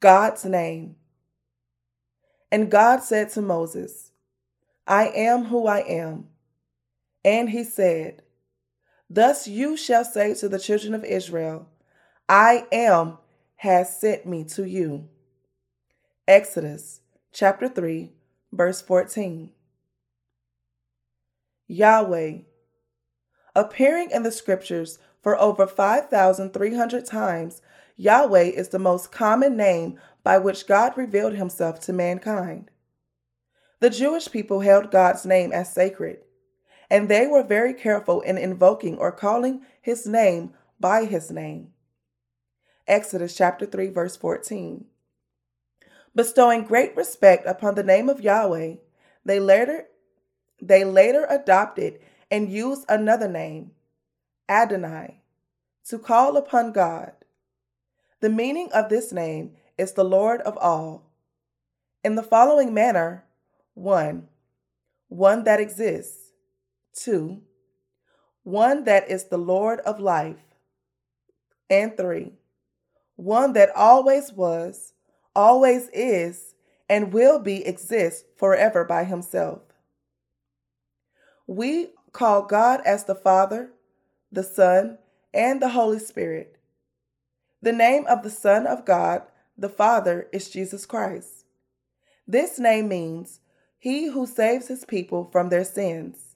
God's name. And God said to Moses, I am who I am. And he said, Thus you shall say to the children of Israel, I am has sent me to you. Exodus chapter 3, verse 14. Yahweh. Appearing in the scriptures for over 5,300 times, Yahweh is the most common name by which God revealed himself to mankind. The Jewish people held God's name as sacred, and they were very careful in invoking or calling his name by his name. Exodus chapter 3 verse 14. Bestowing great respect upon the name of Yahweh, they later they later adopted and used another name, Adonai, to call upon God. The meaning of this name is the Lord of all. In the following manner 1. One that exists. 2. One that is the Lord of life. And 3. One that always was, always is, and will be exist forever by himself. We call God as the Father, the Son, and the Holy Spirit. The name of the Son of God, the Father, is Jesus Christ. This name means He who saves his people from their sins.